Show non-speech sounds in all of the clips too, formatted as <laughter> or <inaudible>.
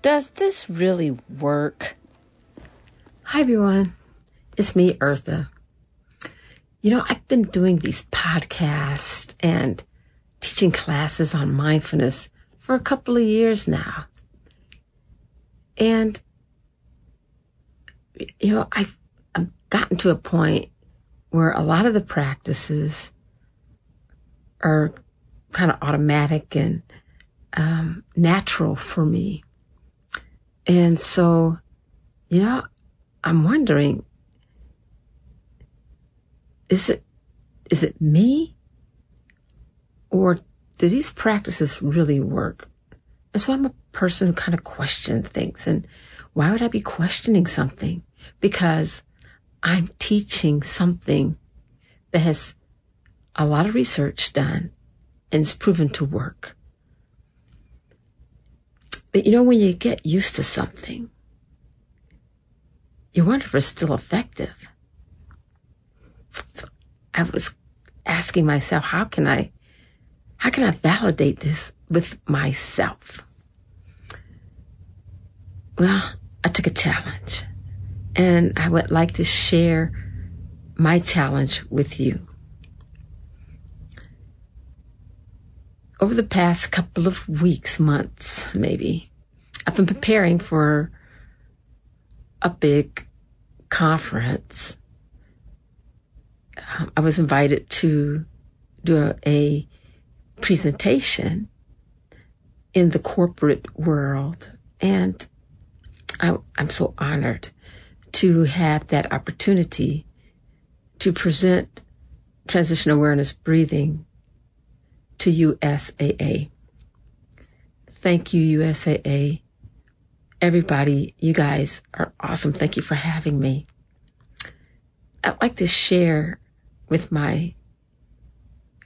Does this really work? Hi, everyone. It's me, Eartha. You know, I've been doing these podcasts and teaching classes on mindfulness for a couple of years now. And, you know, I've, I've gotten to a point where a lot of the practices are kind of automatic and um, natural for me. And so, you know, I'm wondering, is it, is it me? Or do these practices really work? And so I'm a person who kind of questions things. And why would I be questioning something? Because I'm teaching something that has a lot of research done and it's proven to work. But you know, when you get used to something, you wonder if it's still effective. So I was asking myself, how can I, how can I validate this with myself? Well, I took a challenge and I would like to share my challenge with you. Over the past couple of weeks, months, maybe, I've been preparing for a big conference. Um, I was invited to do a, a presentation in the corporate world, and I, I'm so honored to have that opportunity to present transition awareness breathing to USAA. Thank you, USAA. Everybody, you guys are awesome. Thank you for having me. I'd like to share with my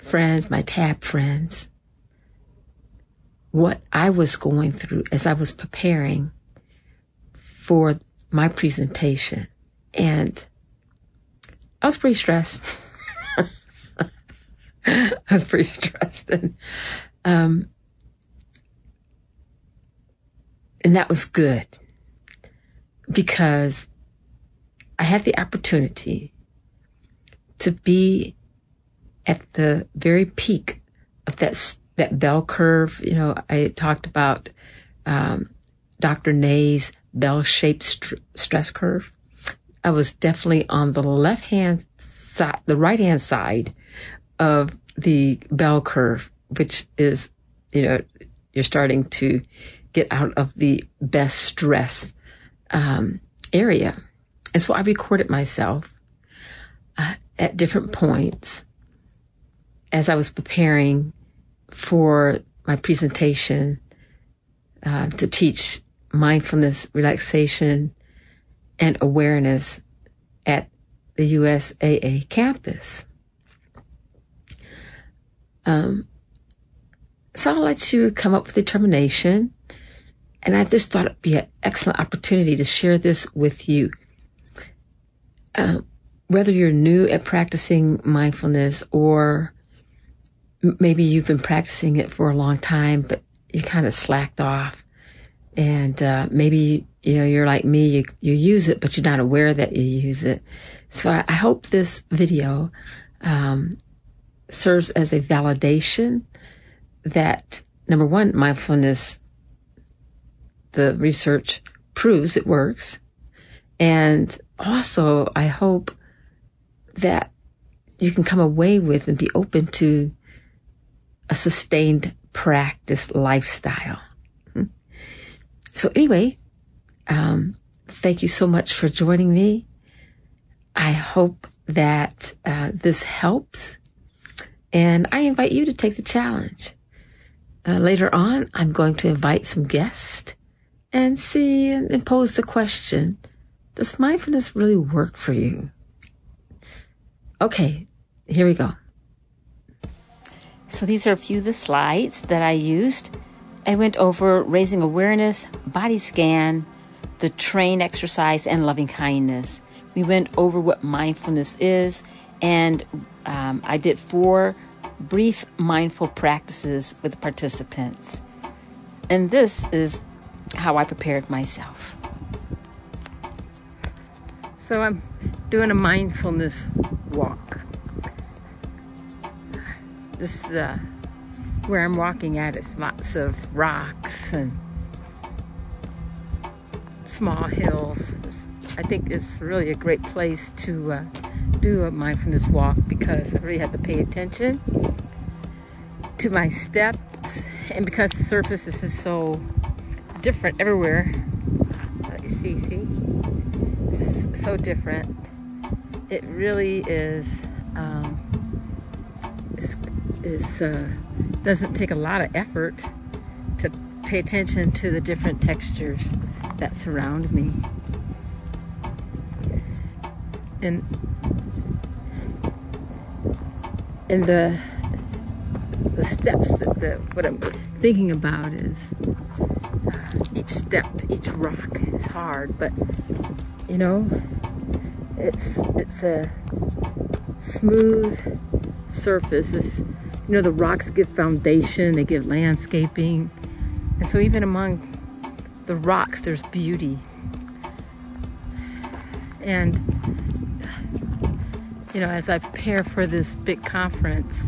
friends, my TAB friends, what I was going through as I was preparing for my presentation. And I was pretty stressed. <laughs> <laughs> I was pretty stressed. And, um, and that was good because I had the opportunity to be at the very peak of that that bell curve. You know, I talked about um, Dr. Nay's bell-shaped st- stress curve. I was definitely on the left hand side, the right hand side of the bell curve, which is, you know, you're starting to get out of the best stress um, area. And so I recorded myself uh, at different points as I was preparing for my presentation uh, to teach mindfulness, relaxation, and awareness at the USAA campus. Um, so I'll let you come up with determination. And I just thought it'd be an excellent opportunity to share this with you. Uh, whether you're new at practicing mindfulness or maybe you've been practicing it for a long time, but you kind of slacked off. And uh, maybe you know you're like me, you you use it, but you're not aware that you use it. So I, I hope this video um, serves as a validation that number one, mindfulness, the research proves it works. And also, I hope that you can come away with and be open to a sustained practice lifestyle. Hmm. So anyway, um, thank you so much for joining me. I hope that uh, this helps and I invite you to take the challenge. Uh, later on, I'm going to invite some guests and see and pose the question Does mindfulness really work for you? Okay, here we go. So these are a few of the slides that I used. I went over raising awareness, body scan, the train exercise, and loving kindness. We went over what mindfulness is, and um, I did four brief mindful practices with participants. And this is how I prepared myself. So I'm doing a mindfulness walk. Just uh, where I'm walking at is lots of rocks and small hills. I think it's really a great place to uh, do a mindfulness walk because I really have to pay attention to my steps and because the surface is so different everywhere. You see, see? This is so different. It really is, um, is, is uh, doesn't take a lot of effort to pay attention to the different textures that surround me. And and the the steps that the what I'm thinking about is uh, each step, each rock is hard, but you know, it's it's a smooth surface. It's, you know, the rocks give foundation, they give landscaping, and so even among the rocks, there's beauty. And, you know, as I prepare for this big conference,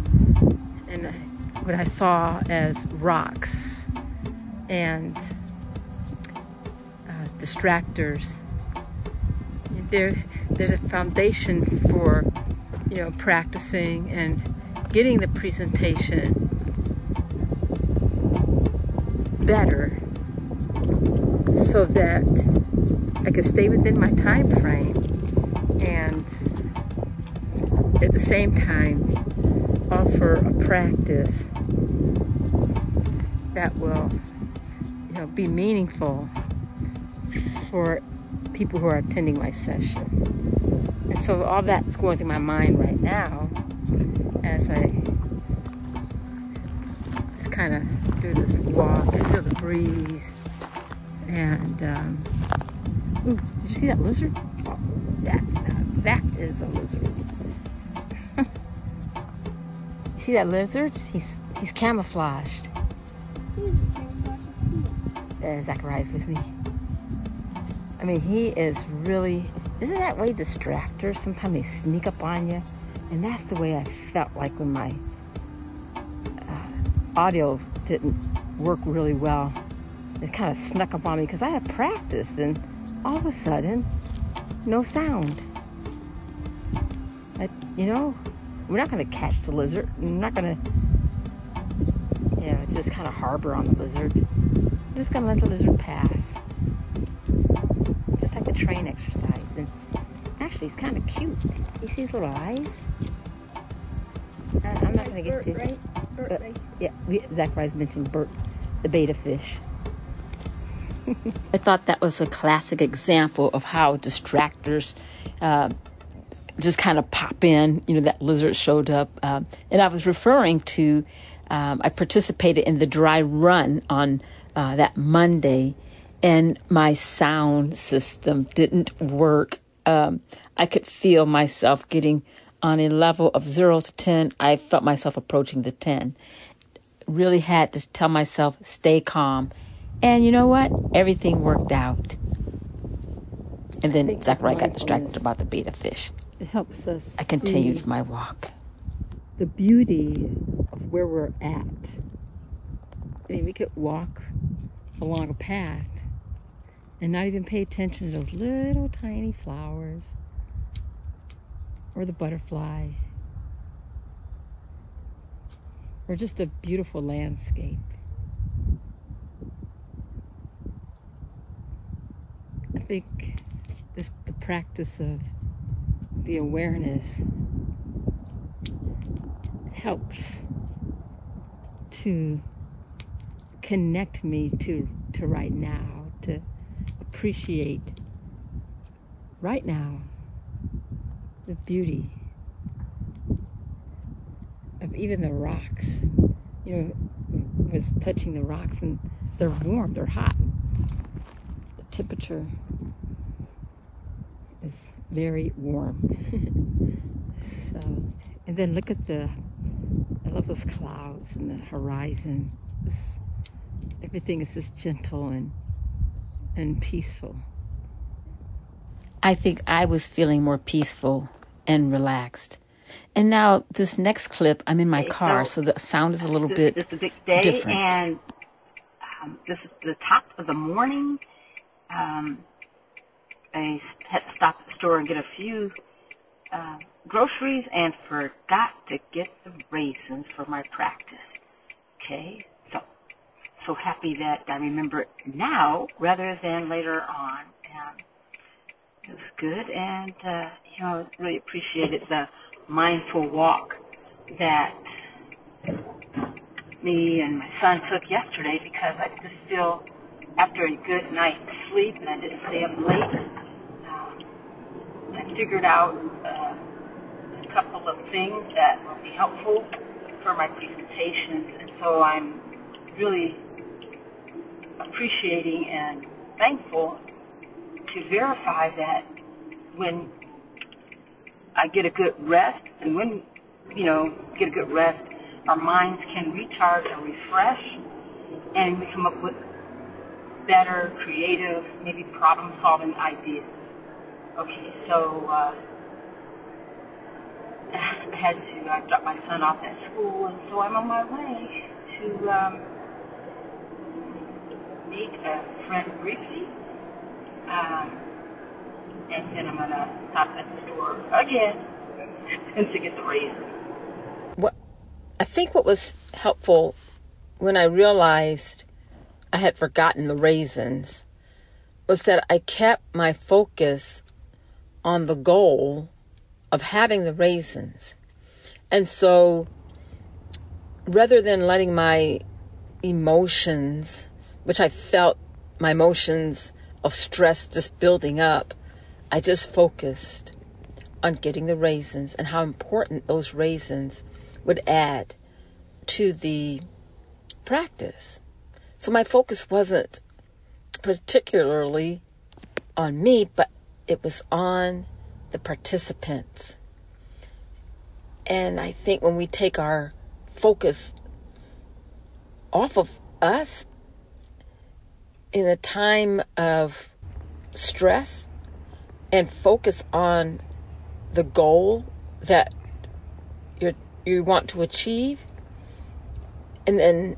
and what I saw as rocks and uh, distractors, there, there's a foundation for, you know, practicing and getting the presentation better so that I could stay within my time frame and at the same time offer a practice that will you know be meaningful for people who are attending my session. And so all that's going through my mind right now as I just kind of do this walk, I feel the breeze and um, see that lizard? Oh, that that is a lizard. you <laughs> see that lizard? He's he's camouflaged. Uh, Zachariah's with me. I mean, he is really. Isn't that way distractors? Sometimes they sneak up on you, and that's the way I felt like when my uh, audio didn't work really well it kind of snuck up on me because I had practiced, and all of a sudden, no sound. I, you know, we're not going to catch the lizard. We're not going to, you know, just kind of harbor on the lizard. We're just going to let the lizard pass. Just like the train exercise. And actually, he's kind of cute. You see his little eyes? I, am not going to get to right? Bert, uh, right? Yeah, we, Zacharias mentioned Bert, the betta fish. I thought that was a classic example of how distractors uh, just kind of pop in. You know, that lizard showed up. Um, and I was referring to, um, I participated in the dry run on uh, that Monday, and my sound system didn't work. Um, I could feel myself getting on a level of zero to 10. I felt myself approaching the 10. Really had to tell myself, stay calm and you know what? Everything worked out. And then Zachariah got distracted about the betta fish. It helps us. I continued my walk. The beauty of where we're at. I mean, we could walk along a path and not even pay attention to those little tiny flowers or the butterfly or just a beautiful landscape. Think this the practice of the awareness helps to connect me to to right now to appreciate right now the beauty of even the rocks. You know, was touching the rocks and they're warm, they're hot. The temperature very warm. <laughs> so, and then look at the, I love those clouds and the horizon. It's, everything is just gentle and and peaceful. I think I was feeling more peaceful and relaxed. And now this next clip, I'm in my car, so, so the sound is a little this, bit This is a big day, different. and um, this is the top of the morning. Um, I had to stop at the store and get a few uh, groceries, and forgot to get the raisins for my practice. Okay, so so happy that I remember it now rather than later on. And it was good, and uh, you know, really appreciated the mindful walk that me and my son took yesterday because I just feel after a good night's sleep and I didn't stay up late, um, I figured out uh, a couple of things that will be helpful for my presentations, and so I'm really appreciating and thankful to verify that when I get a good rest, and when, you know, get a good rest, our minds can recharge and refresh, and we come up with better, creative, maybe problem-solving ideas. Okay, so uh, I had to uh, drop my son off at school, and so I'm on my way to um, meet a friend briefly. Um, and then I'm gonna stop at the store again <laughs> and to get the raisins. What I think what was helpful when I realized I had forgotten the raisins was that I kept my focus on the goal of having the raisins. And so rather than letting my emotions, which I felt my emotions of stress just building up, I just focused on getting the raisins and how important those raisins would add to the practice. So my focus wasn't particularly on me, but it was on the participants. And I think when we take our focus off of us in a time of stress and focus on the goal that you you want to achieve and then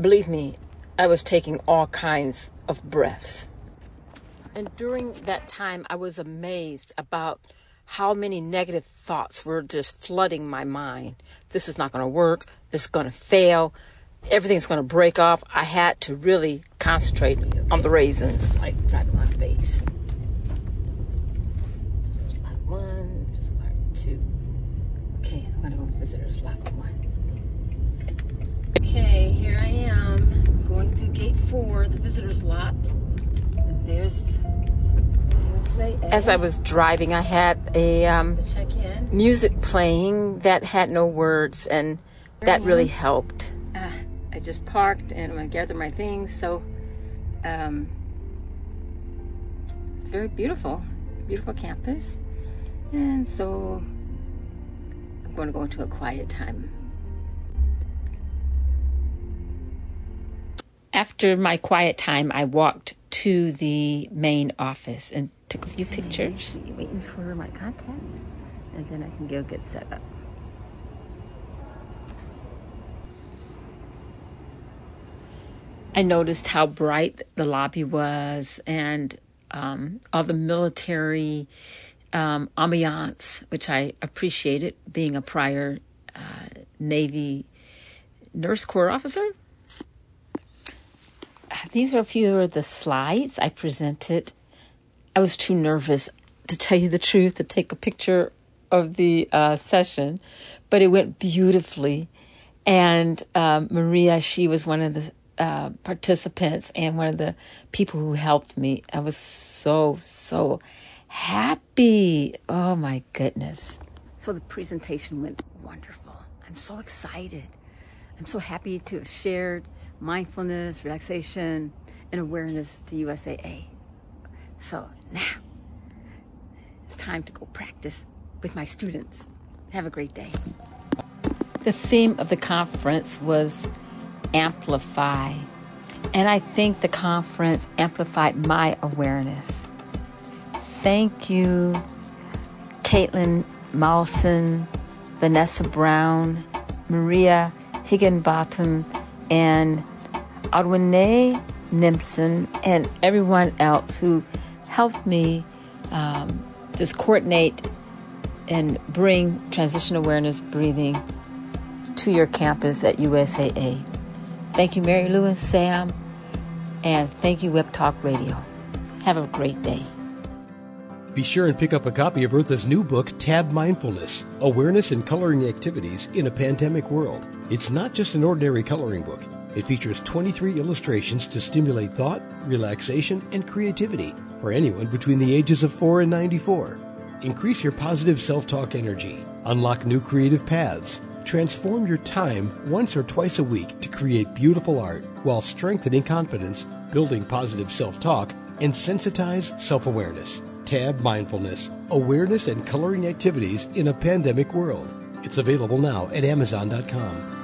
believe me I was taking all kinds of breaths and during that time I was amazed about how many negative thoughts were just flooding my mind. This is not going to work. Is going to fail. Everything's going to break off. I had to really concentrate on the raisins, like driving my face. Visitors lot one, visitors lot two. Okay, I'm going to go visitors lot one. Okay, here I am going through gate four, the visitors lot. There's as I was driving, I had a um, music playing that had no words, and that really helped. Uh, I just parked and I'm gonna gather my things. So, um, it's very beautiful, beautiful campus, and so I'm going to go into a quiet time. After my quiet time, I walked to the main office and took a few pictures. Waiting for my contact, and then I can go get set up. I noticed how bright the lobby was and um, all the military um, ambiance, which I appreciated being a prior uh, Navy Nurse Corps officer. These are a few of the slides I presented I was too nervous to tell you the truth to take a picture of the uh, session, but it went beautifully. And um, Maria, she was one of the uh, participants and one of the people who helped me. I was so, so happy. Oh my goodness. So the presentation went wonderful. I'm so excited. I'm so happy to have shared mindfulness, relaxation, and awareness to USAA. So now it's time to go practice with my students. Have a great day. The theme of the conference was amplify. And I think the conference amplified my awareness. Thank you, Caitlin Mawson, Vanessa Brown, Maria Higginbottom, and Adwine Nimson, and everyone else who helped me um, just coordinate and bring transition awareness breathing to your campus at USAA. Thank you, Mary Lewis, Sam, and thank you, Web Talk Radio. Have a great day. Be sure and pick up a copy of Eartha's new book, Tab Mindfulness Awareness and Coloring Activities in a Pandemic World. It's not just an ordinary coloring book, it features 23 illustrations to stimulate thought, relaxation, and creativity for anyone between the ages of 4 and 94. Increase your positive self talk energy, unlock new creative paths, Transform your time once or twice a week to create beautiful art while strengthening confidence, building positive self talk, and sensitize self awareness. Tab Mindfulness Awareness and Coloring Activities in a Pandemic World. It's available now at Amazon.com.